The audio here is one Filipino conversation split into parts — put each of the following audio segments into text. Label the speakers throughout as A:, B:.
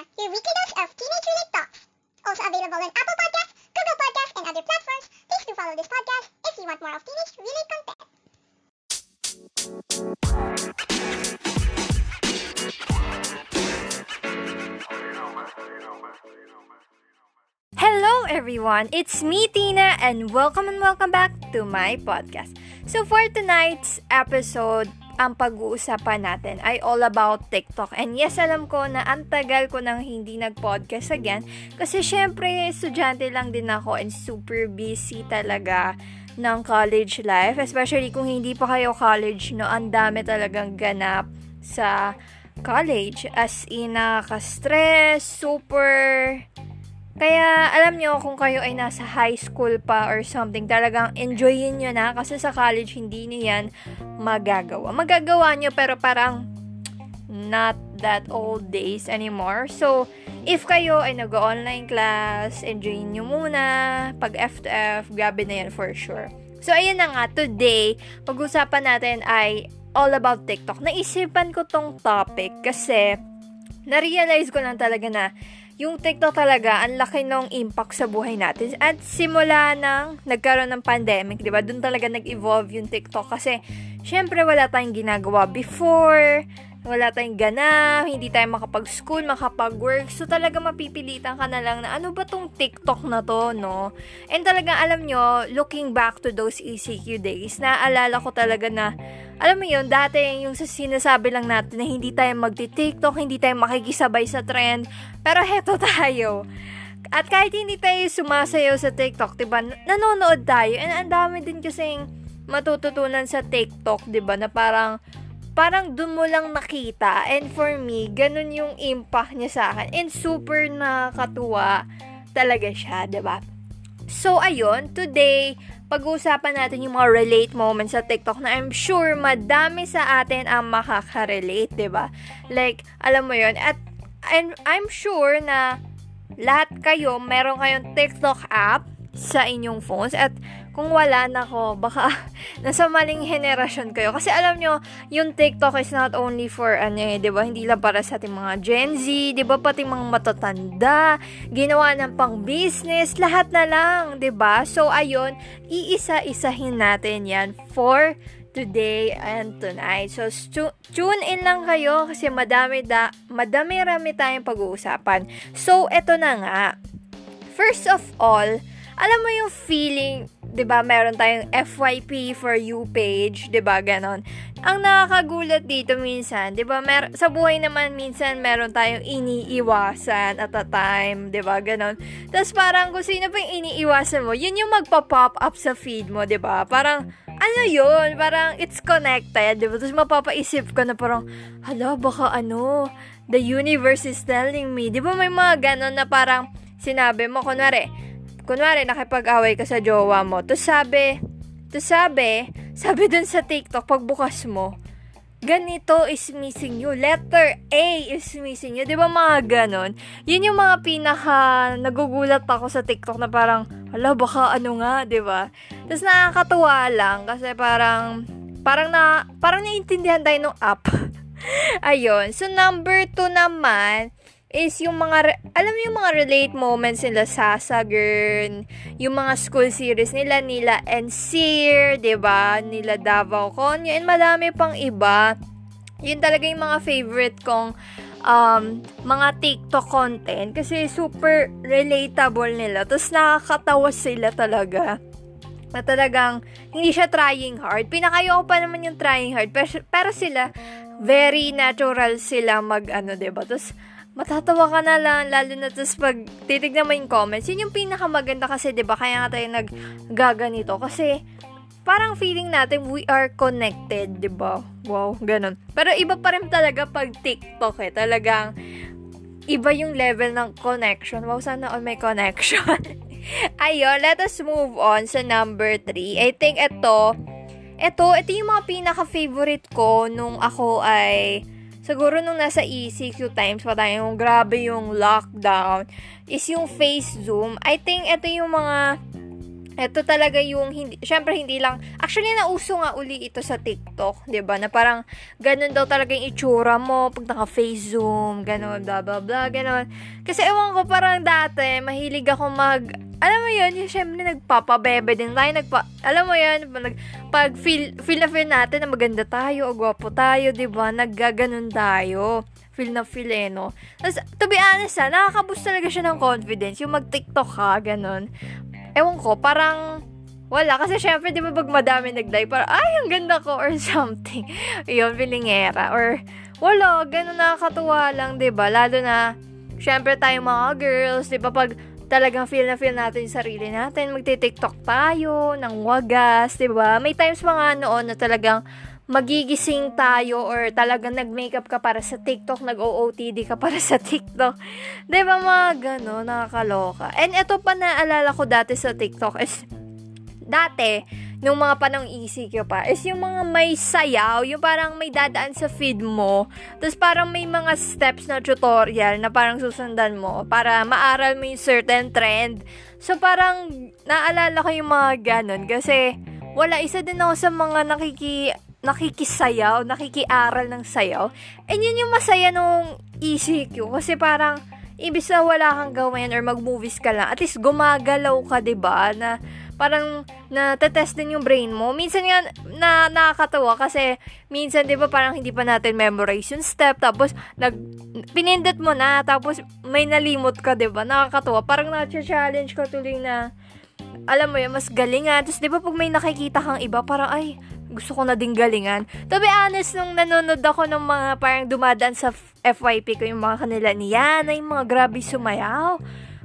A: Tina, your weekly dose of teenage-related talks. Also available on Apple Podcasts, Google Podcasts, and other platforms. Please do follow this podcast if you want more of teenage-related content.
B: Hello everyone, it's me Tina and welcome and welcome back to my podcast. So for tonight's episode, ang pag-uusapan natin ay all about TikTok. And yes, alam ko na ang tagal ko nang hindi nag-podcast again kasi syempre estudyante lang din ako and super busy talaga ng college life. Especially kung hindi pa kayo college, no, ang dami talagang ganap sa college. As in, nakaka-stress, super kaya, alam nyo, kung kayo ay nasa high school pa or something, talagang enjoyin nyo na kasi sa college hindi nyo yan magagawa. Magagawa nyo pero parang not that old days anymore. So, if kayo ay nag-online class, enjoyin nyo muna. Pag F2F, gabi na yan for sure. So, ayun na nga, today, pag-usapan natin ay all about TikTok. Naisipan ko tong topic kasi na-realize ko lang talaga na yung TikTok talaga, ang laki ng impact sa buhay natin. At simula nang nagkaroon ng pandemic, di ba? Doon talaga nag-evolve yung TikTok kasi syempre wala tayong ginagawa before, wala tayong gana, hindi tayo makapag-school, makapag-work. So talaga mapipilitan ka na lang na ano ba tong TikTok na to, no? And talaga alam nyo, looking back to those ECQ days, naaalala ko talaga na alam mo yun, dati yung sinasabi lang natin na hindi tayo magti-TikTok, hindi tayo makikisabay sa trend, pero heto tayo. At kahit hindi tayo sumasayaw sa TikTok, 'di ba? Nanonood tayo and ang dami din kasing matututunan sa TikTok, 'di ba? Na parang parang doon mo lang nakita. And for me, ganun yung impact niya sa akin. And super nakatuwa talaga siya, ba? So ayun, today pag-uusapan natin yung mga relate moments sa TikTok na I'm sure madami sa atin ang makaka-relate, ba? Like, alam mo 'yon. At and I'm sure na lahat kayo meron kayong TikTok app sa inyong phones at kung wala na ko, baka nasa maling henerasyon kayo. Kasi alam nyo, yung TikTok is not only for, ano eh, di ba, hindi lang para sa ating mga Gen Z, di ba, pati mga matatanda, ginawa ng pang business, lahat na lang, di ba? So, ayun, iisa-isahin natin yan for today and tonight. So, stu- tune in lang kayo kasi madami da, madami-rami tayong pag-uusapan. So, eto na nga. First of all, alam mo yung feeling, 'di ba, meron tayong FYP for you page, 'di ba, ganon. Ang nakakagulat dito minsan, 'di ba, mer- sa buhay naman minsan meron tayong iniiwasan at a time, 'di ba, ganon. Tapos parang kung sino pa yung iniiwasan mo, yun yung magpa-pop up sa feed mo, 'di ba? Parang ano yun, parang it's connected, 'di ba? Tapos mapapaisip ka na parang, hala, baka ano, the universe is telling me. 'Di ba may mga ganon na parang sinabi mo, kunwari, kunwari, nakipag-away ka sa jowa mo, to sabi, to sabi, sabi dun sa TikTok, pagbukas mo, ganito is missing you. Letter A is missing you. Di ba mga ganon? Yun yung mga pinaka nagugulat ako sa TikTok na parang, ala, baka ano nga, di ba? Tapos nakakatuwa lang kasi parang, parang na, parang naiintindihan tayo ng app. Ayun. So, number two naman, is yung mga, alam mo yung mga relate moments nila Sasa Girl, yung mga school series nila, nila Ensir, ba diba? Nila Davao Conyo, and madami pang iba. Yun talaga yung mga favorite kong um, mga TikTok content kasi super relatable nila. Tapos nakakatawa sila talaga na talagang hindi siya trying hard. Pinakayo pa naman yung trying hard. Pero, pero sila, very natural sila mag ano, diba? Tapos, matatawa ka na lang, lalo na tapos pag titignan mo yung comments, yun yung pinakamaganda kasi, di ba, kaya nga tayo naggaganito, kasi parang feeling natin we are connected, di ba? Wow, ganun. Pero iba pa rin talaga pag TikTok eh, talagang iba yung level ng connection. Wow, sana all may connection. Ayun, let us move on sa number 3. I think ito, ito, ito yung mga pinaka-favorite ko nung ako ay siguro nung nasa ECQ times pa tayo, grabe yung lockdown, is yung face zoom. I think ito yung mga ito talaga yung hindi, syempre hindi lang, actually nauso nga uli ito sa TikTok, 'di ba? Na parang ganun daw talaga yung itsura mo pag naka-face zoom, ganun, blah blah blah, ganun. Kasi ewan ko parang dati, mahilig ako mag alam mo yun, yung syempre nagpapabebe din tayo, nagpa, alam mo yun, pag, pag feel, feel na feel natin na maganda tayo, o gwapo tayo, di ba, naggaganon tayo, feel na feel eh, no? Tapos, to be honest ha, nakakaboost talaga siya ng confidence, yung mag-tiktok ka, ganon, ewan ko, parang, wala, kasi syempre, di ba, pag madami nag-like, parang, ay, ang ganda ko, or something, yun, feelingera, or, wala, ganun nakakatuwa lang, di ba, lalo na, syempre, tayong mga girls, di ba, pag, talagang feel na feel natin yung sarili natin. Magti-tiktok tayo ng wagas, 'di ba? May times mga noon na talagang magigising tayo or talagang nag-makeup ka para sa TikTok, nag-OOTD ka para sa TikTok. ba mga gano, nakakaloka. And ito pa naalala ko dati sa TikTok is dati nung mga panong ECQ pa, is yung mga may sayaw, yung parang may dadaan sa feed mo, tapos parang may mga steps na tutorial na parang susundan mo para maaral mo yung certain trend. So parang naalala ko yung mga ganon kasi wala, isa din ako sa mga nakiki nakikisayaw, nakikiaral ng sayaw. And yun yung masaya nung ECQ kasi parang ibig sa wala kang gawin or mag-movies ka lang, at least gumagalaw ka, ba? Na parang na-test din yung brain mo. Minsan nga, na, nakakatawa kasi minsan, di ba, parang hindi pa natin memorize yung step, tapos, nag, pinindot mo na, tapos, may nalimot ka, di ba? Nakakatawa. Parang na-challenge ka tuloy na, alam mo yun, mas galingan. Tapos, di ba, pag may nakikita kang iba, parang, ay, gusto ko na ding galingan. To be honest, nung nanonood ako ng mga parang dumadaan sa FYP ko yung mga kanila ni Yana, yung mga grabe sumayaw.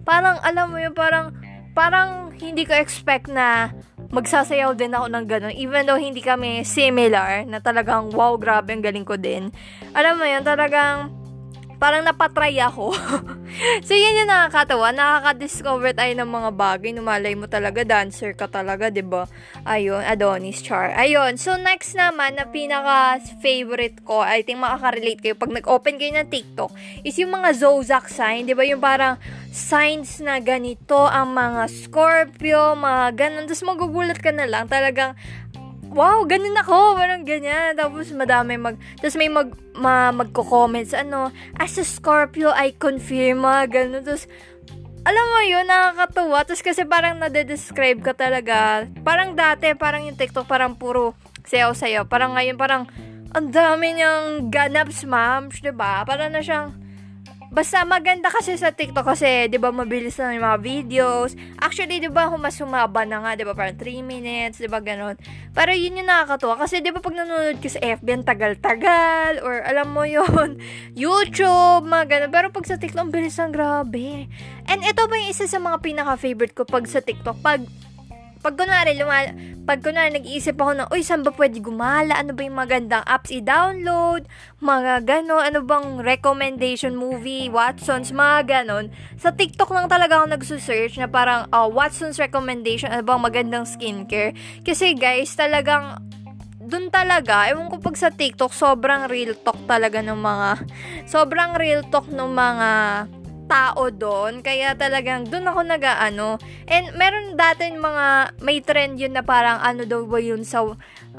B: Parang, alam mo yun, parang, parang hindi ko expect na magsasayaw din ako ng ganun. Even though hindi kami similar, na talagang wow, grabe, ang galing ko din. Alam mo yun, talagang parang napatry ako. so, yun yung nakakatawa. Nakaka-discover tayo ng mga bagay. Numalay mo talaga, dancer ka talaga, ba diba? Ayun, Adonis Char. Ayun. So, next naman, na pinaka-favorite ko, I think makaka-relate kayo pag nag-open kayo ng TikTok, is yung mga zodiac sign. ba diba? Yung parang signs na ganito ang mga Scorpio, mga ganun. Tapos magugulat ka na lang, talagang, wow, ganun ako, parang ganyan. Tapos madami mag, tapos may mag, ma, magko-comments, ano, as a Scorpio, I confirm, mga ganun. Tapos, alam mo yun, nakakatuwa. Tapos kasi parang nade-describe ka talaga. Parang dati, parang yung TikTok, parang puro sayaw-sayaw. Parang ngayon, parang, ang dami niyang ganaps, ma'am, diba? Parang na siyang, Basta maganda kasi sa TikTok kasi, 'di ba, mabilis na yung mga videos. Actually, 'di ba, mas humaba na nga, 'di ba, parang 3 minutes, 'di ba, ganun. Pero yun yung nakakatuwa kasi 'di ba pag nanonood ka sa FB, ang tagal-tagal or alam mo yun, YouTube, mga ganun. Pero pag sa TikTok, ang bilis ng grabe. And ito pa yung isa sa mga pinaka-favorite ko pag sa TikTok. Pag pag kunwari, lumal, pag kunwari nag-iisip ako na, uy, saan ba pwede gumala? Ano ba yung magandang apps i-download? Mga gano'n, ano bang recommendation movie, Watson's, mga gano'n. Sa TikTok lang talaga ako nagsusearch na parang, uh, Watson's recommendation, ano bang magandang skincare. Kasi guys, talagang, dun talaga, ewan ko pag sa TikTok, sobrang real talk talaga ng mga, sobrang real talk ng mga tao doon. Kaya talagang doon ako nag-ano. And meron dati mga, may trend yun na parang ano daw ba yun sa,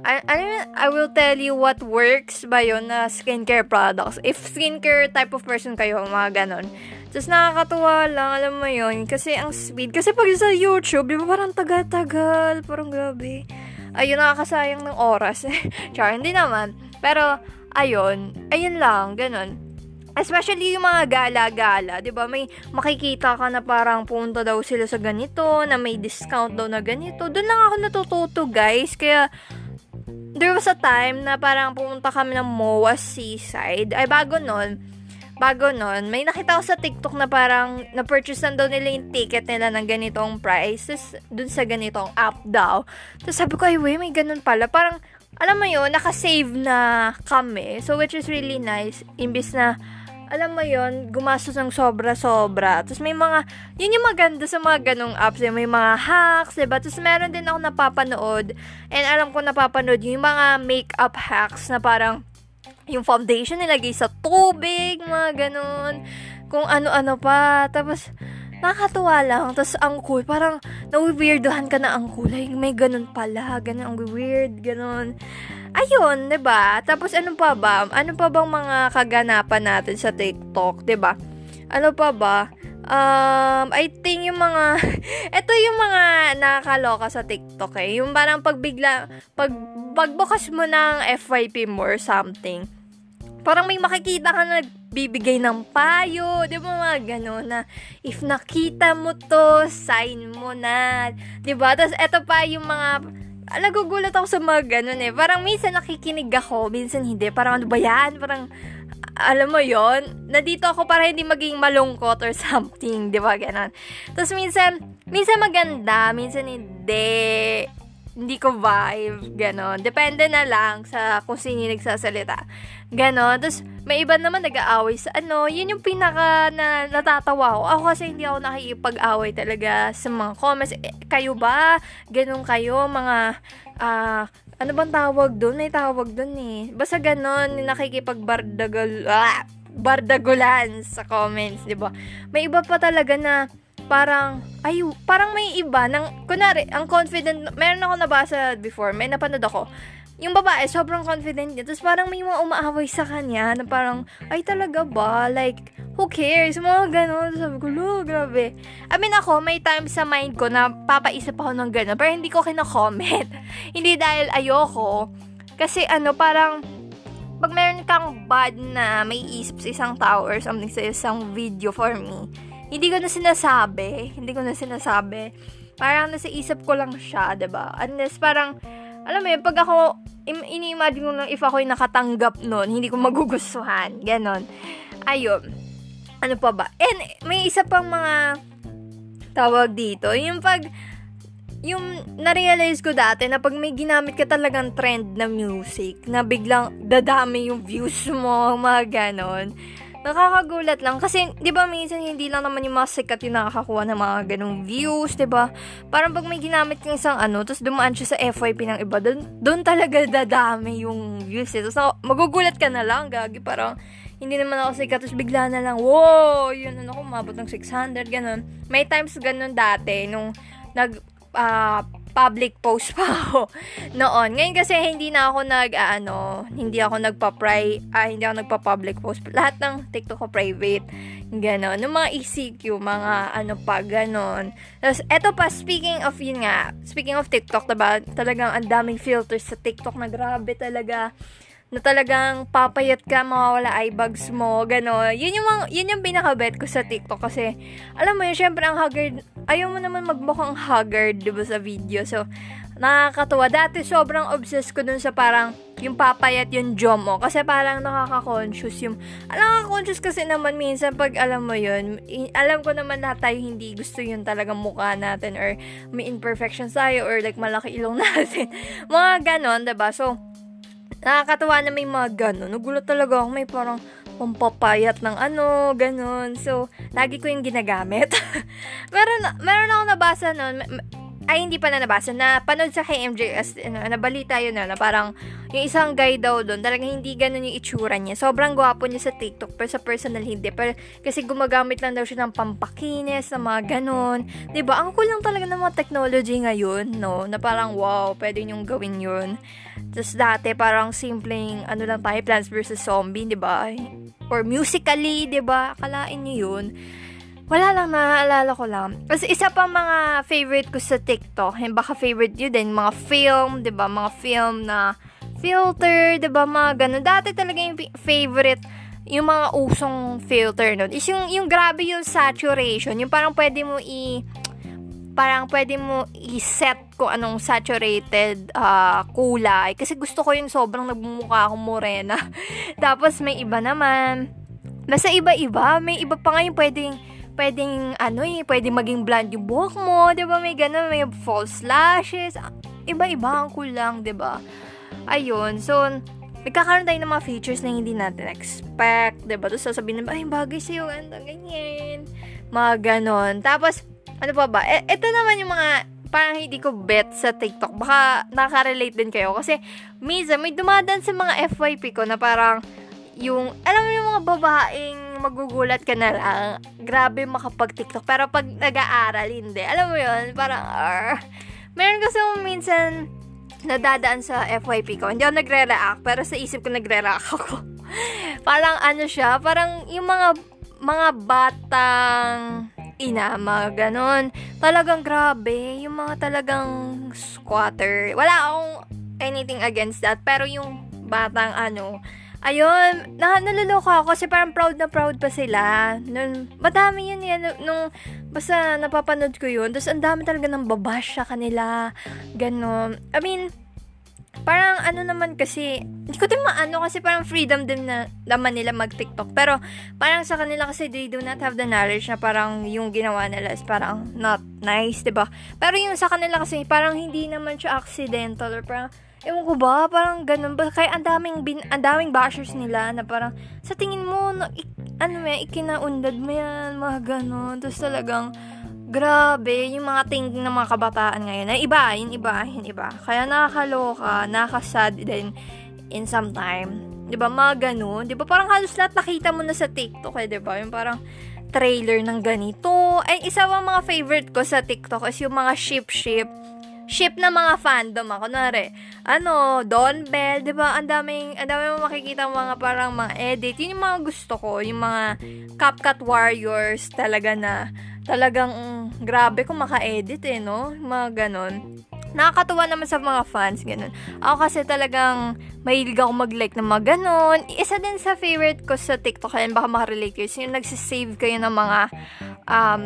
B: I, I, I will tell you what works ba yun na skincare products. If skincare type of person kayo, mga ganon. Tapos nakakatuwa lang, alam mo yun, kasi ang speed. Kasi pag sa YouTube, di ba parang tagal-tagal, parang grabe. Ayun, nakakasayang ng oras. Char, hindi naman. Pero, ayun, ayun lang, ganun Especially yung mga gala-gala, 'di ba? May makikita ka na parang punta daw sila sa ganito, na may discount daw na ganito. Doon lang ako natututo, guys. Kaya there was a time na parang pumunta kami ng MOA Seaside. Ay bago noon, bago noon, may nakita ko sa TikTok na parang na-purchase na daw nila yung ticket nila ng ganitong prices dun sa ganitong app daw. Tapos sabi ko, ay wey, may ganun pala. Parang, alam mo yun, nakasave na kami. So, which is really nice. Imbis na alam mo yon gumastos ng sobra-sobra. Tapos may mga, yun yung maganda sa mga ganong apps, eh. may mga hacks, diba? Tapos meron din ako napapanood, and alam ko napapanood yung mga makeup hacks na parang, yung foundation nilagay sa tubig, mga ganon, kung ano-ano pa. Tapos, nakakatuwa lang. Tapos, ang cool, parang, nawi-weirdohan ka na ang kulay. May ganun pala, ganun, ang weird, ganun. Ayun, 'di ba? Tapos ano pa ba? Ano pa bang mga kaganapan natin sa TikTok, 'di ba? Ano pa ba? Um, I think yung mga ito yung mga nakakaloka sa TikTok eh. Yung parang pagbigla pag pagbukas mo ng FYP mo or something. Parang may makikita ka na bibigay ng payo, di ba mga gano'n na if nakita mo to, sign mo na, di ba? Tapos eto pa yung mga nagugulat ako sa mga ganun eh. Parang minsan nakikinig ako, minsan hindi. Parang ano ba yan? Parang, alam mo yon nandito ako para hindi maging malungkot or something, di ba? Ganon. Tapos minsan, minsan maganda, minsan hindi. Hindi ko vibe, ganon. Depende na lang sa kung sino nagsasalita. Ganon. Tapos, may iba naman nag-aaway sa ano. Yun yung pinaka na natatawa ko. Ako kasi hindi ako nakikipag-away talaga sa mga comments. Eh, kayo ba? Ganon kayo, mga, ah, uh, ano bang tawag doon? May tawag doon eh. Basta ganon, nakikipag-bardagal, ah, bardagulan sa comments, di ba? May iba pa talaga na parang, ay, parang may iba, ng, kunwari, ang confident, meron ako nabasa before, may napanood ako, yung babae, sobrang confident niya. Tapos parang may mga umaaway sa kanya na parang, ay talaga ba? Like, who cares? Mga ganon. Sabi ko, lo, grabe. I mean ako, may time sa mind ko na papaisip ako ng ganon. Pero hindi ko kina-comment. hindi dahil ayoko. Kasi ano, parang, pag meron kang bad na may isip sa isang tao or something sa isang video for me, hindi ko na sinasabi. Hindi ko na sinasabi. Parang nasa isip ko lang siya, ba diba? Unless parang, alam mo yun, pag ako, ini-imagine ko lang if ako yung nakatanggap nun, hindi ko magugustuhan. Ganon. Ayun. Ano pa ba? And may isa pang mga tawag dito. Yung pag, yung na-realize ko dati na pag may ginamit ka talagang trend na music, na biglang dadami yung views mo, mga ganon nakakagulat lang. Kasi, di ba, minsan hindi lang naman yung mga sikat yung nakakakuha ng mga ganong views, di ba? Parang pag may ginamit kang isang ano, tapos dumaan siya sa FYP ng iba, doon talaga dadami yung views. Eh. Tapos magugulat ka na lang, gagi, parang hindi naman ako sikat, tapos bigla na lang, wow, yun, ano ko, mabot ng 600, ganun. May times ganun dati, nung nag, uh, public post pa ako noon. Ngayon kasi hindi na ako nag uh, ano, hindi ako nagpa-pri, ah, hindi ako nagpa-public post. Lahat ng TikTok ko private. Ganon. Yung mga ECQ, mga ano pa, ganon. Tapos, eto pa, speaking of yun nga, speaking of TikTok, diba, talagang ang daming filters sa TikTok na grabe talaga na talagang papayat ka, mawawala eye bags mo, gano'n. Yun yung, yun yung pinaka-bet ko sa TikTok kasi, alam mo yun, syempre ang haggard, ayaw mo naman magmukhang haggard, diba, sa video. So, nakakatuwa. Dati, sobrang obsessed ko dun sa parang, yung papayat yung jaw mo. Kasi parang nakaka-conscious yung, nakaka-conscious kasi naman minsan pag alam mo yun, alam ko naman na tayo hindi gusto yun talagang mukha natin or may imperfections tayo or like malaki ilong natin. Mga ganon, diba? So, nakakatawa na may mga ganun. Nagulat talaga ako, may parang pampapayat ng ano, ganun. So, lagi ko yung ginagamit. meron, meron ako nabasa noon, ay hindi pa na nabasa, na panood sa KMJS, ano, nabalita yun na, na parang yung isang guy daw doon, talagang hindi ganun yung itsura niya. Sobrang gwapo niya sa TikTok, pero sa personal hindi. Pero, kasi gumagamit lang daw siya ng pampakinis, ng mga ganun. ba diba? Ang cool lang talaga ng mga technology ngayon, no? Na parang, wow, pwede niyong gawin yun. Tapos dati, parang simpleng, ano lang tayo, Plants vs. Zombie, di ba? Or musically, di ba? Akalain niyo yun wala lang, naaalala ko lang. Kasi isa pa mga favorite ko sa TikTok, eh, baka favorite yun din, mga film, di ba Mga film na filter, di ba mga ganun. Dati talaga yung favorite, yung mga usong filter nun, is yung, yung grabe yung saturation, yung parang pwede mo i, parang pwede mo i-set kung anong saturated uh, kulay. Kasi gusto ko yung sobrang nagmumukha akong morena. Tapos may iba naman. Basta iba-iba. May iba pa nga yung pwedeng pwedeng, ano eh, pwedeng maging blonde yung buhok mo, di ba? May ganun, may false lashes. Iba-iba ang kulang, di ba? Ayun, so, nagkakaroon tayo ng mga features na hindi natin expect, di ba? Tapos sasabihin na, ay, bagay sa'yo, ano, ganyan. Mga ganon. Tapos, ano pa ba? E, ito naman yung mga parang hindi ko bet sa TikTok. Baka nakaka-relate din kayo. Kasi, minsan, may dumadaan sa mga FYP ko na parang, yung, alam mo yung mga babaeng magugulat ka na lang, grabe makapag-TikTok. Pero pag nag-aaral, hindi. Alam mo yun, parang, ar. Meron kasi minsan, nadadaan sa FYP ko. Hindi ako nagre-react, pero sa isip ko nagre-react ako. parang ano siya, parang yung mga mga batang ina, mga ganon. Talagang grabe, yung mga talagang squatter. Wala akong anything against that, pero yung batang ano, ayun, na, naluluko ako kasi parang proud na proud pa sila. Nun, madami yun yan, nung, basta napapanood ko yun, tapos ang dami talaga ng babash sa kanila, ganon. I mean, parang ano naman kasi, hindi ko din maano kasi parang freedom din na naman nila mag-TikTok. Pero parang sa kanila kasi they do not have the knowledge na parang yung ginawa nila is parang not nice, 'di ba? Pero yung sa kanila kasi parang hindi naman siya accidental or parang Ewan ko ba, parang ganun ba? Kaya ang daming, bin, ang daming bashers nila na parang, sa tingin mo, na, ik, ano may, ikinaundad mo yan, mga ganun. Tapos talagang, grabe, yung mga thinking ng mga kabataan ngayon, na iba, yun iba, yun iba. Kaya nakakaloka, nakakasad din in some time. 'Di ba mga ganun? 'Di ba parang halos lahat nakita mo na sa TikTok eh, 'di ba? Yung parang trailer ng ganito. Ay isa pa mga favorite ko sa TikTok is yung mga ship ship na mga fandom ako. Kunwari, ano, Don Bell, di ba? Ang daming, ang daming makikita mga parang mga edit. Yun yung mga gusto ko. Yung mga CapCut Warriors talaga na talagang mm, grabe kung maka-edit eh, no? Mga ganon. Nakakatuwa naman sa mga fans, ganun. Ako kasi talagang mahilig ako mag-like ng mga ganun. Isa din sa favorite ko sa TikTok, kaya baka makarelate kayo, yung nagsisave kayo ng mga um,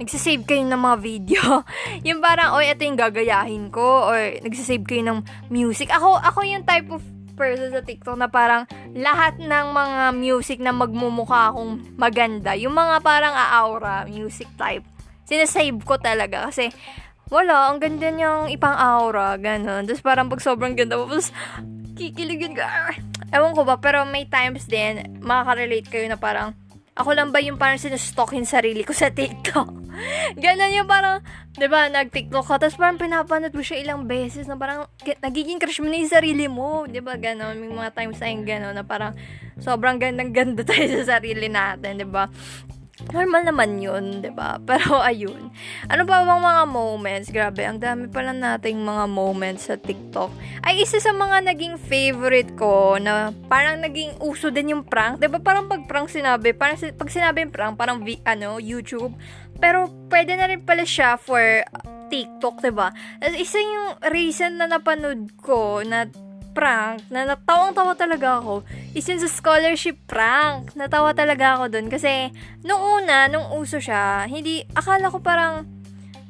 B: nagsisave kayo ng mga video. yung parang, oy, ito yung gagayahin ko. Or nagsisave kayo ng music. Ako, ako yung type of person sa TikTok na parang lahat ng mga music na magmumukha akong maganda. Yung mga parang aura music type. Sinasave ko talaga. Kasi, wala, ang ganda niyang ipang aura, ganun. Tapos parang pag sobrang ganda mo, tapos kikiligin ka. Ewan ko ba, pero may times din, makaka-relate kayo na parang, ako lang ba yung parang sinustalkin sarili ko sa TikTok? Ganon yung parang, di ba, nag-TikTok ka, tapos parang pinapanood mo siya ilang beses na parang nagiging crush mo na yung sarili mo. Di ba, ganon. May mga times tayong ganon na parang sobrang gandang-ganda tayo sa sarili natin, di ba? Normal naman yun, ba? Pero ayun. Ano pa bang mga moments? Grabe, ang dami pala nating mga moments sa TikTok. Ay isa sa mga naging favorite ko na parang naging uso din yung prank. ba? Parang pag prank sinabi, parang pag sinabi yung prank, parang vi, ano, YouTube, pero pwede na rin pala siya for TikTok, ba? Isa yung reason na napanood ko na prank na natawang-tawa talaga ako is yung sa scholarship prank. Natawa talaga ako dun kasi nung una, nung uso siya, hindi, akala ko parang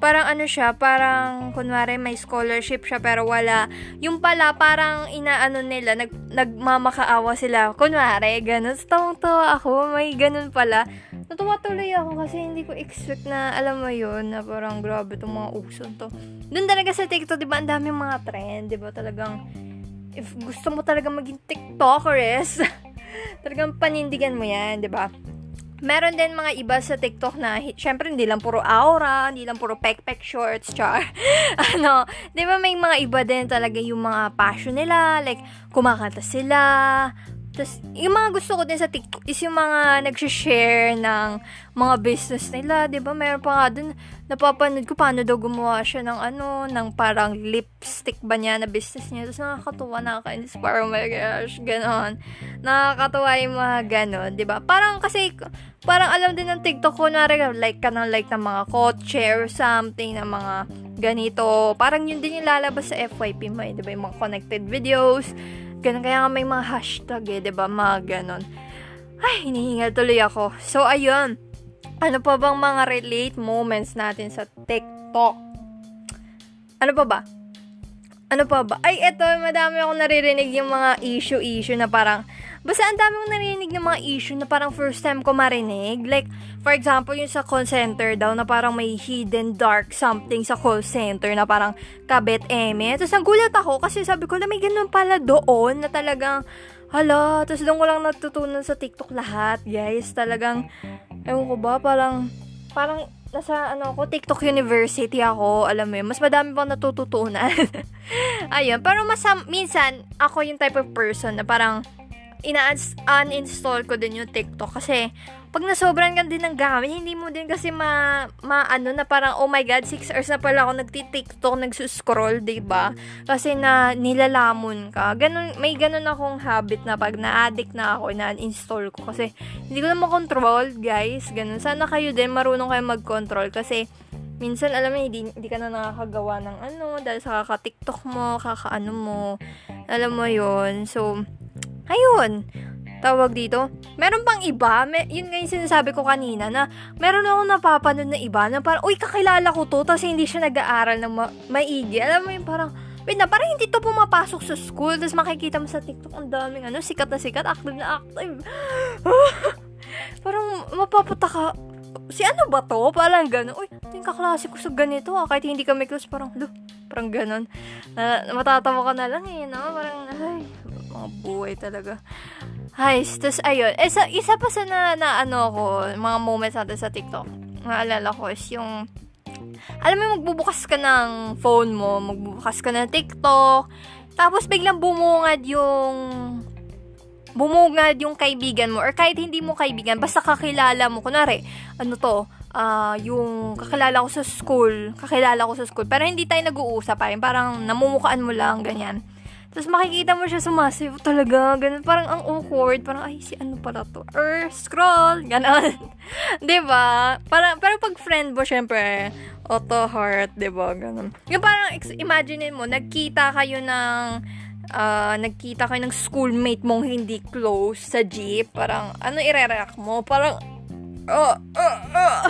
B: parang ano siya, parang kunwari may scholarship siya pero wala. Yung pala parang inaano nila, nag, nagmamakaawa sila. Kunwari, ganun. Tawang-tawa ako, may ganun pala. Natuwa tuloy ako kasi hindi ko expect na, alam mo yun, na parang grabe itong mga uso to. Doon talaga sa TikTok, di ba, ang daming mga trend, di ba, talagang, if gusto mo talaga maging TikTokeres, talagang panindigan mo yan, di ba? Meron din mga iba sa TikTok na, syempre, hindi lang puro aura, hindi lang puro pek-pek shorts, char. ano, di ba may mga iba din talaga yung mga passion nila, like, kumakanta sila, tapos, yung mga gusto ko din sa TikTok is yung mga nag-share ng mga business nila, ba? Meron pa nga dun, napapanood ko paano daw gumawa siya ng ano, ng parang lipstick ba niya na business niya. Tapos nakakatuwa, nakaka-inspire, oh my gosh, ganon. Nakakatuwa yung mga ganon, ba? Parang kasi, parang alam din ng TikTok ko, na like ka ng like ng mga kotse or something, ng mga ganito. Parang yun din yung lalabas sa FYP mo, eh, di ba? Yung mga connected videos, Ganun, kaya nga may mga hashtag eh, ba diba? Mga ganun. Ay, hinihingal tuloy ako. So, ayun. Ano pa bang mga relate moments natin sa TikTok? Ano pa ba? Ano pa ba? Ay, eto, madami ako naririnig yung mga issue-issue na parang, basta ang dami kong naririnig ng mga issue na parang first time ko marinig. Like, for example, yung sa call center daw na parang may hidden dark something sa call center na parang kabet eme. Tapos nagulat ako kasi sabi ko na may ganun pala doon na talagang, hala, tapos doon ko lang natutunan sa TikTok lahat, guys. Talagang, ewan ko ba, parang, parang nasa ano ako, TikTok University ako, alam mo yun, mas madami pang natututunan. Ayun, pero mas minsan, ako yung type of person na parang, ina-uninstall ko din yung TikTok kasi pag nasobran ka din ng gamit, hindi mo din kasi ma, ma ano na parang, oh my god, 6 hours na pala ako nagti-TikTok, nagsuscroll, ba diba? Kasi na nilalamon ka. Ganun, may ganun akong habit na pag na-addict na ako, na-install ko. Kasi hindi ko na makontrol, guys. Ganun. Sana kayo din marunong kayo mag-control kasi minsan alam mo hindi, hindi ka na nakakagawa ng ano dahil sa kaka-TikTok mo, kaka-ano mo. Alam mo 'yon. So ayun tawag dito, meron pang iba, may, yun nga yung sinasabi ko kanina, na meron ako napapanood na iba, na parang, uy, kakilala ko to, tapos hindi siya nag-aaral ng ma- maigi. Alam mo yung parang, wait na, parang hindi to pumapasok sa school, tapos makikita mo sa TikTok, ang daming, ano, sikat na sikat, active na active. parang, mapaputa ka, si ano ba to? Parang gano'n. Uy, yung kaklase ko sa ganito ah. Kahit hindi kami close, parang, lo, parang gano'n. Na, matatawa ka na lang eh, no? Parang, ay, mga buhay talaga. Ay, tapos ayun. Isa, isa pa sa na, na ano ko, mga moments natin sa TikTok, naalala ko is yung, alam mo, magbubukas ka ng phone mo, magbubukas ka ng TikTok, tapos biglang bumungad yung, bumungad yung kaibigan mo, or kahit hindi mo kaibigan, basta kakilala mo, kunwari, ano to, uh, yung kakilala ko sa school, kakilala ko sa school, pero hindi tayo nag-uusap pa, parang namumukaan mo lang, ganyan tapos makikita mo siya sumasayaw talaga. Ganun, parang ang awkward. Parang, ay, si ano pala to? Er, scroll. Ganon. ba diba? Parang, pero pag friend mo, syempre, auto heart, ba diba? Ganon. Yung parang, imagine mo, nagkita kayo ng, uh, nagkita kayo ng schoolmate mong hindi close sa jeep. Parang, ano i-react mo? Parang, oh, oh, oh.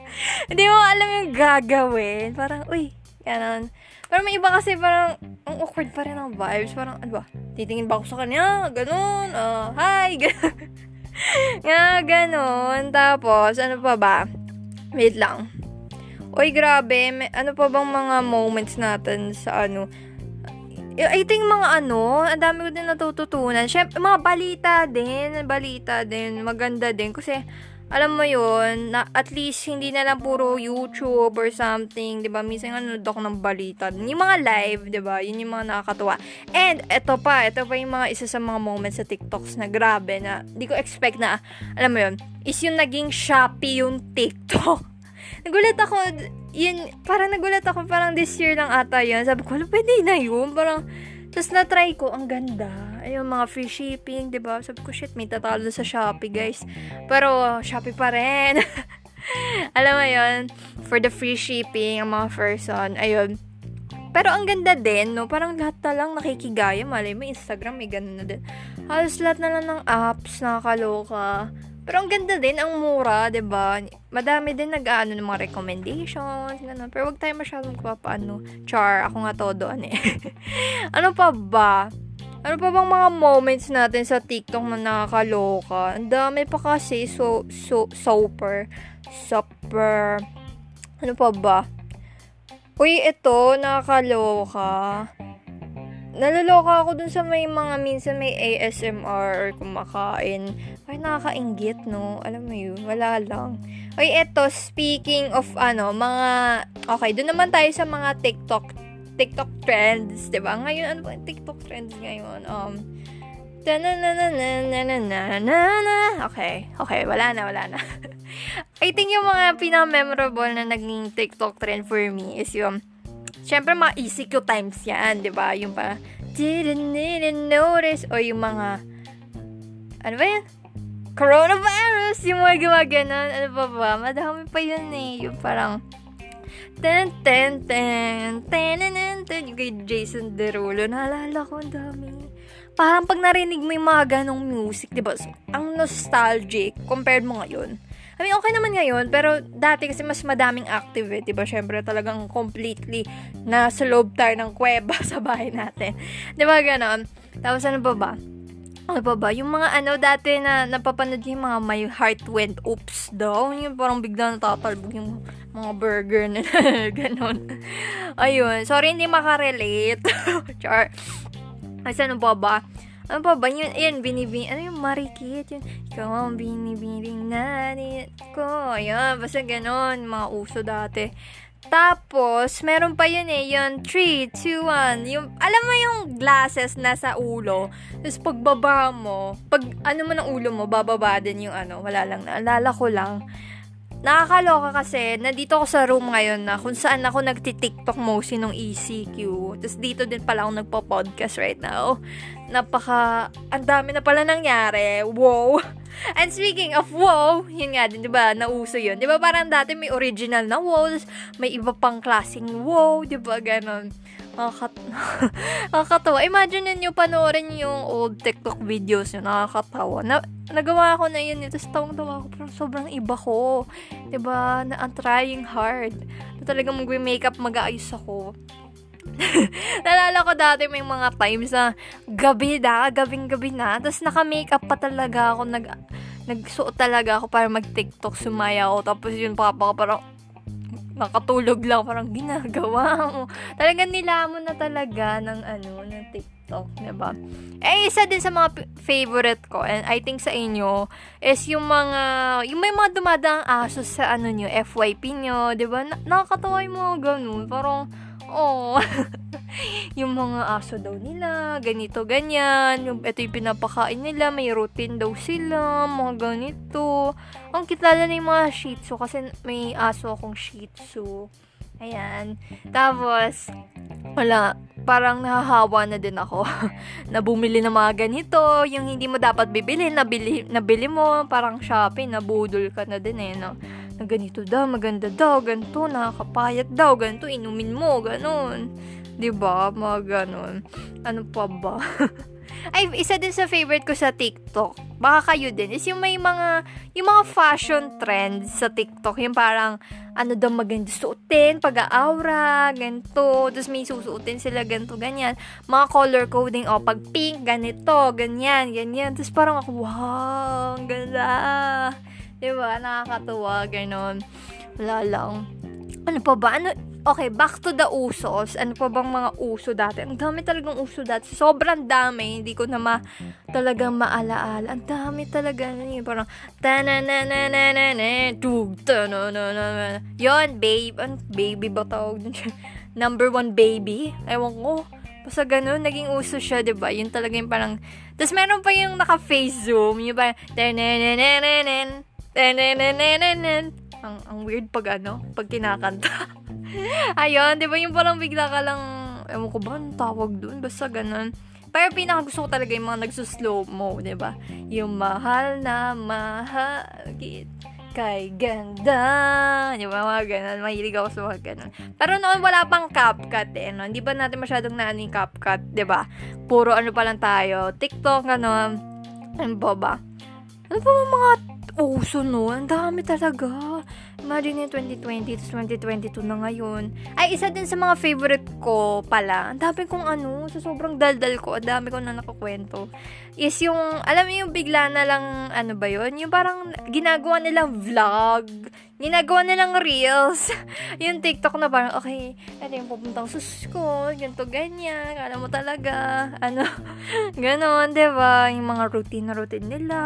B: Hindi mo alam yung gagawin. Parang, uy, ganon. Pero may iba kasi parang, ang awkward pa rin ang vibes. Parang, ano ba? Titingin ba ako sa kanya? Ganun. Uh, hi! nga, ganun. Tapos, ano pa ba? Wait lang. Uy, grabe. May, ano pa bang mga moments natin sa ano? I think mga ano, ang dami ko din natututunan. Siyempre, mga balita din. Balita din. Maganda din. Kasi, alam mo yun, na at least hindi na lang puro YouTube or something, 'di ba? Minsan nanonood ako ng balita. Yung mga live, 'di ba? Yun yung mga nakakatuwa. And eto pa, eto pa yung mga isa sa mga moments sa TikToks na grabe na hindi ko expect na alam mo yun, is yung naging Shopee yung TikTok. nagulat ako, yun, parang nagulat ako, parang this year lang ata yun. Sabi ko, pwede na yun. Parang, tapos na-try ko, ang ganda ayun, mga free shipping, ba diba? Sabi ko, shit, may tatalo sa Shopee, guys. Pero, Shopee pa rin. Alam mo yun, for the free shipping, ang mga person, ayun. Pero ang ganda din, no? Parang lahat na lang nakikigaya. Malay mo, Instagram, may ganun na din. Halos lahat na lang ng apps, nakakaloka. Pero ang ganda din, ang mura, ba diba? Madami din nag-ano ng mga recommendations, ganun. Pero wag tayo masyadong papaano. Char, ako nga todo, ano eh. ano pa ba? Ano pa bang mga moments natin sa TikTok na nakakaloka? Ang dami pa kasi. So, so, super. Super. Ano pa ba? Uy, ito, nakakaloka. Nalaloka ako dun sa may mga minsan may ASMR or kumakain. Ay, nakakaingit, no? Alam mo yun, wala lang. Uy, ito, speaking of ano, mga... Okay, dun naman tayo sa mga TikTok TikTok trends, 'di ba? Ngayon ano ba TikTok trends ngayon? Um Okay, okay, wala na, wala na. I think yung mga pinaka-memorable na naging TikTok trend for me is yung, syempre mga ECQ times yan, di ba? Yung pa, didn't, didn't notice, o yung mga, ano ba yan? Coronavirus, yung mga gumaganon, ano ba ba? Madami pa yun eh, yung parang, ten, ten, ten, ten, ten, ten, yung kay Jason Derulo, naalala ko, ang dami. Parang pag narinig mo yung mga ganong music, di ba, ang nostalgic compared mo ngayon. I mean, okay naman ngayon, pero dati kasi mas madaming active, eh, di ba? Syempre, talagang completely nasa loob tayo ng kuweba sa bahay natin. Di ba, ganon? Tapos ano pa ba? Ano pa ba? Yung mga ano dati na napapanood yung mga my heart went oops daw. Yung parang bigla natatalbog yung mga burger na ganon. Ayun. Sorry, hindi makarelate. Char. Ay, ano pa ba? Ano pa ba? Yun, yun, binibing, ano yung marikit? Yun, ikaw ang binibining nanit ko. Ayun, basta ganon. Mga uso dati. Tapos, meron pa yun eh, yun, 3, 2, 1, yung, alam mo yung glasses na sa ulo, tapos pagbaba mo, pag ano mo ng ulo mo, bababa din yung ano, wala lang, naalala ko lang, nakakaloka kasi, nandito ako sa room ngayon na kung saan ako nagti-tiktok mostly nung ECQ. Tapos dito din pala ako nagpo-podcast right now. Napaka, ang dami na pala nangyari. Wow! And speaking of wow, yun nga din, di ba, nauso yun. Di ba parang dati may original na wow, may iba pang klaseng wow, di ba, ganon. Nakakat nakakatawa. Imagine ninyo panoorin yung old TikTok videos nyo. Nakakatawa. Na, nagawa ko na yun. Tapos tawang-tawa ko. Pero sobrang iba ko. ba diba? Na I'm trying hard. Na talagang mag-makeup, mag-aayos ako. Nalala ko dati may mga times na gabi na, gabing-gabi na. Tapos naka-makeup pa talaga ako. Nag, nagsuot talaga ako para mag-TikTok, sumaya ako. Tapos yun, papa ko parang, nakatulog lang, parang ginagawa mo. Talagang nilamon na talaga ng ano, ng TikTok, diba? Eh, isa din sa mga favorite ko, and I think sa inyo, is yung mga, yung may mga dumadaang aso sa ano nyo, FYP nyo, diba? Na- nakakatawa yung mga ganun, parang, oh, yung mga aso daw nila, ganito, ganyan, yung, ito yung pinapakain nila, may routine daw sila, mga ganito. Ang kitala na yung mga shih tzu, kasi may aso akong shih tzu. Ayan. Tapos, wala, parang nahahawa na din ako na bumili ng mga ganito, yung hindi mo dapat bibili, nabili, nabili mo, parang shopping, nabudol ka na din eh, no? Na ganito daw, maganda daw, ganito, nakakapayat daw, ganito, inumin mo, ganun. ba? Mga ganun. Ano pa ba? Ay, isa din sa favorite ko sa TikTok. Baka kayo din. Is yung may mga, yung mga fashion trends sa TikTok. Yung parang, ano daw maganda suotin, pag-aura, ganito. Tapos may susuotin sila, ganito, ganyan. Mga color coding, o, oh, pag pink, ganito, ganyan, ganyan. Tapos parang ako, wow, ang ganda. Diba? Nakakatuwa, ganon. Wala lang. Ano pa ba? Ano, okay, back to the usos. Ano pa bang mga uso dati? Ang dami talagang uso dati. Sobrang dami. Hindi ko na ma talagang maalaala. Ang dami talaga. Yun, parang tananananana tug tananana. Yun, babe. Ano, baby ba tawag Number one baby. Ewan ko. Basta ganun, naging uso siya, di ba? Yun talaga yung parang... Tapos meron pa yung naka-face zoom. Yung parang... Tananananan. Ang, ang weird pag ano, pag kinakanta. Ayun, di ba yung parang bigla ka lang, ewan ko ba, ang tawag dun? Basta ganun. Pero pinaka gusto ko talaga yung mga nagsuslow mo, di ba? Yung mahal na mahal kay ganda. Di ba? Mga ganun. Mahilig ako sa mga ganun. Pero noon wala pang CapCut eh. No? Hindi ba natin masyadong naano yung CapCut? Di ba? Puro ano pa lang tayo. TikTok, ano. Ano ba ba? Ano ba mga uso no? Ang dami talaga. Imagine yung 2020 to 2022 na ngayon. Ay, isa din sa mga favorite ko pala. Ang dami kong ano, sa sobrang daldal ko, ang dami ko na nakakwento. Is yung, alam mo yung bigla na lang, ano ba yun? Yung parang ginagawa nilang vlog. Ginagawa nilang reels. yung TikTok na parang, okay, ito yung pupuntang sus ko, ganito, ganyan, alam mo talaga, ano, ganon, ba diba? Yung mga routine na routine nila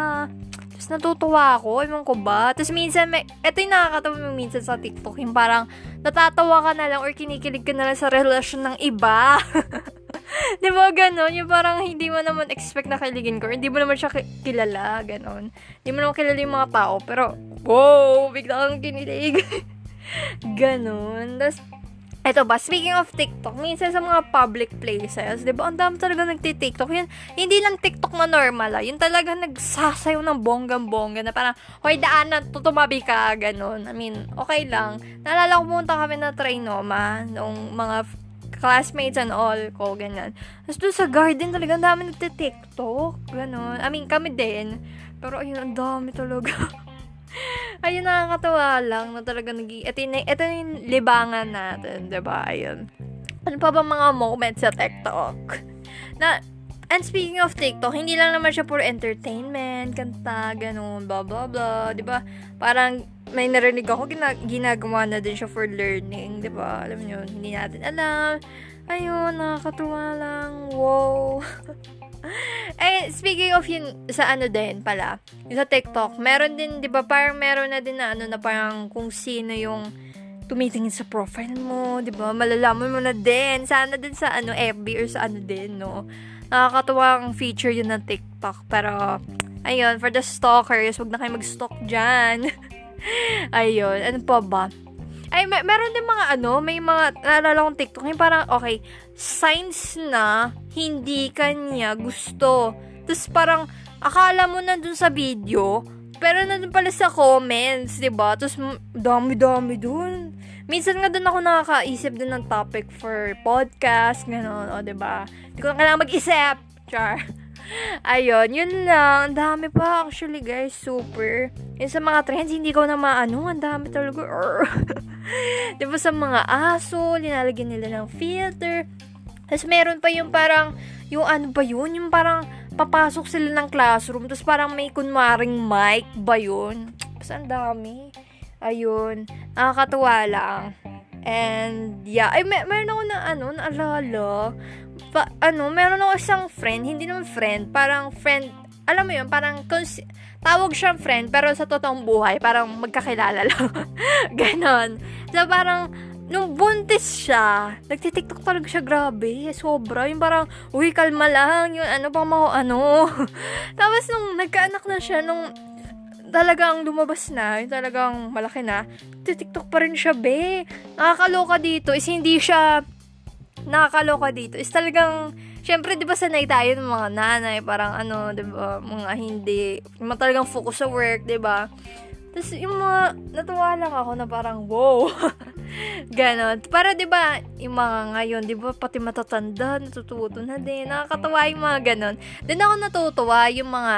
B: natutuwa ako, ewan ko ba. Tapos minsan, may, ito yung nakakatawa mo minsan sa TikTok, yung parang natatawa ka na lang or kinikilig ka na lang sa relasyon ng iba. Di ba ganon? Yung parang hindi mo naman expect na kiligin ko. Hindi mo naman siya kilala, ganon. Hindi mo naman kilala yung mga tao. Pero, wow, bigla kang kinilig. ganon. Tapos, Eto ba, speaking of TikTok, minsan sa mga public places, di ba, ang dami talaga nagti-TikTok. Yun, hindi lang TikTok na normal, ah. Yun talaga nagsasayaw ng bonggang-bongga na parang, hoy, daan na, tutumabi ka, ganun. I mean, okay lang. Naalala ko pumunta kami na Trinoma, nung mga classmates and all ko, ganyan. Tapos doon sa garden talaga, ang dami nagti-TikTok, ganun. I mean, kami din. Pero ayun, ang dami talaga. ayun, nakakatawa lang na talaga nag ito, yung, ito yung libangan natin, ba diba? Ayun. Ano pa ba mga moments sa TikTok? Na, and speaking of TikTok, hindi lang naman siya for entertainment, kanta, ganun, blah, blah, blah, di ba? Parang, may narinig ako, gina- ginagawa na din siya for learning, di ba? Alam niyo, hindi natin alam. Ayun, nakakatuwa lang. Wow. eh, speaking of yun, sa ano din pala, sa TikTok, meron din, di ba, parang meron na din na ano na parang kung sino yung tumitingin sa profile mo, 'di ba? Malalaman mo na din. Sana din sa ano FB or sa ano din, no. Nakakatuwang feature yun ng TikTok. Pero, ayun, for the stalkers, wag na kayo mag-stalk dyan. ayun, ano pa ba? Ay, may, meron din mga ano, may mga, naalala kong TikTok, yung parang, okay, signs na hindi kanya gusto. Tapos parang, akala mo na dun sa video, pero nandun pala sa comments, 'di ba? Tapos dami-dami dun. Minsan nga dun ako nakakaisip din ng topic for podcast, gano'n, o 'di ba? Hindi ko na kailangan mag-isip. Char. Ayun, yun lang. Ang dami pa actually, guys. Super. Yun sa mga trends, hindi ko na maano. Ang dami talaga. Di ba sa mga aso, linalagyan nila ng filter. Tapos meron pa yung parang, yung ano ba yun? Yung parang papasok sila ng classroom, tapos parang may kunwaring mic ba yun? Tapos ang dami. Ayun. Nakakatuwa lang. And, yeah. Ay, may, meron ako na, ano, naalala. Pa, ano, meron ako isang friend, hindi naman friend, parang friend, alam mo yun, parang, cons- tawag siyang friend, pero sa totoong buhay, parang magkakilala lang. Ganon. So, parang, nung buntis siya, nagtitiktok talaga siya, grabe, sobra. Yung parang, uy, kalma lang, yung ano pa mo, ano. Tapos nung nagkaanak na siya, nung talagang lumabas na, yung talagang malaki na, titiktok pa rin siya, be. Nakakaloka dito is hindi siya, nakakaloka dito is talagang, syempre, di ba sanay tayo ng mga nanay, parang ano, di ba, mga hindi, mga talagang focus sa work, di ba? Tapos yung mga, natuwa lang ako na parang, wow. Ganon. Para 'di ba, yung mga ngayon, 'di ba, pati matatanda natututo na din. Nakakatawa yung mga ganon. Then ako natutuwa yung mga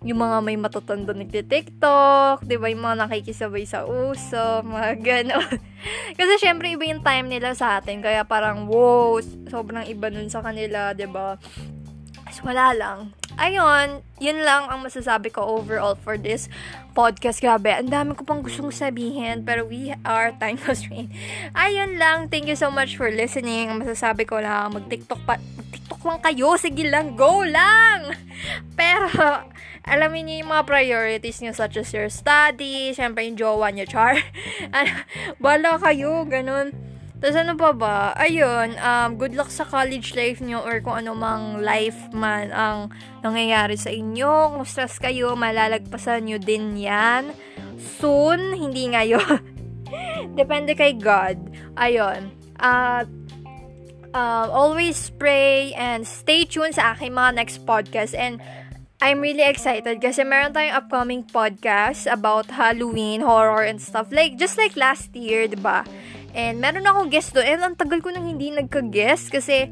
B: yung mga may matatanda nagti-TikTok, 'di ba, yung mga nakikisabay sa uso, mga ganon. Kasi syempre iba yung time nila sa atin, kaya parang wow, sobrang iba nun sa kanila, 'di ba? Wala lang ayun, yun lang ang masasabi ko overall for this podcast. Grabe, ang dami ko pang gustong sabihin, pero we are time constrained. Ayun lang, thank you so much for listening. Ang masasabi ko lang, mag-tiktok pa, mag-tiktok lang kayo, sige lang, go lang! Pero, alamin niyo yung mga priorities niyo such as your study, syempre yung jowa niyo, char. Bala kayo, ganun tapos ano pa ba? Ayun, um, good luck sa college life nyo or kung ano mang life man ang nangyayari sa inyo. Kung stress kayo, malalagpasan nyo din yan. Soon, hindi ngayon. Depende kay God. Ayun. At, uh, uh, always pray and stay tuned sa aking mga next podcast. And, I'm really excited kasi meron tayong upcoming podcast about Halloween, horror, and stuff. Like, just like last year, ba? And meron akong guest doon. And ang tagal ko nang hindi nagka-guest kasi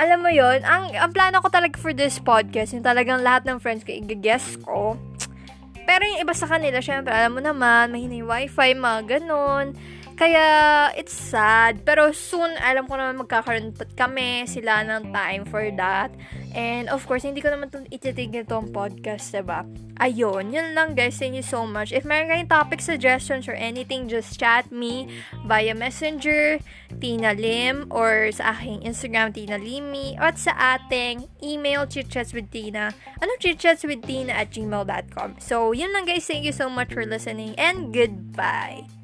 B: alam mo yon ang, ang plano ko talaga for this podcast, yung talagang lahat ng friends ko i-guest ko. Pero yung iba sa kanila, syempre, alam mo naman, mahina yung wifi, mga ganun. Kaya, it's sad. Pero soon, alam ko naman magkakaroon kami sila ng time for that. And of course, hindi ko naman itong ititigil itong podcast, diba? Ayun, yun lang guys. Thank you so much. If meron kayong topic suggestions or anything, just chat me via messenger, Tina Lim, or sa aking Instagram, Tina Limi, at sa ating email, chitchats with Tina. Ano chitchats with Tina at gmail.com. So, yun lang guys. Thank you so much for listening and goodbye.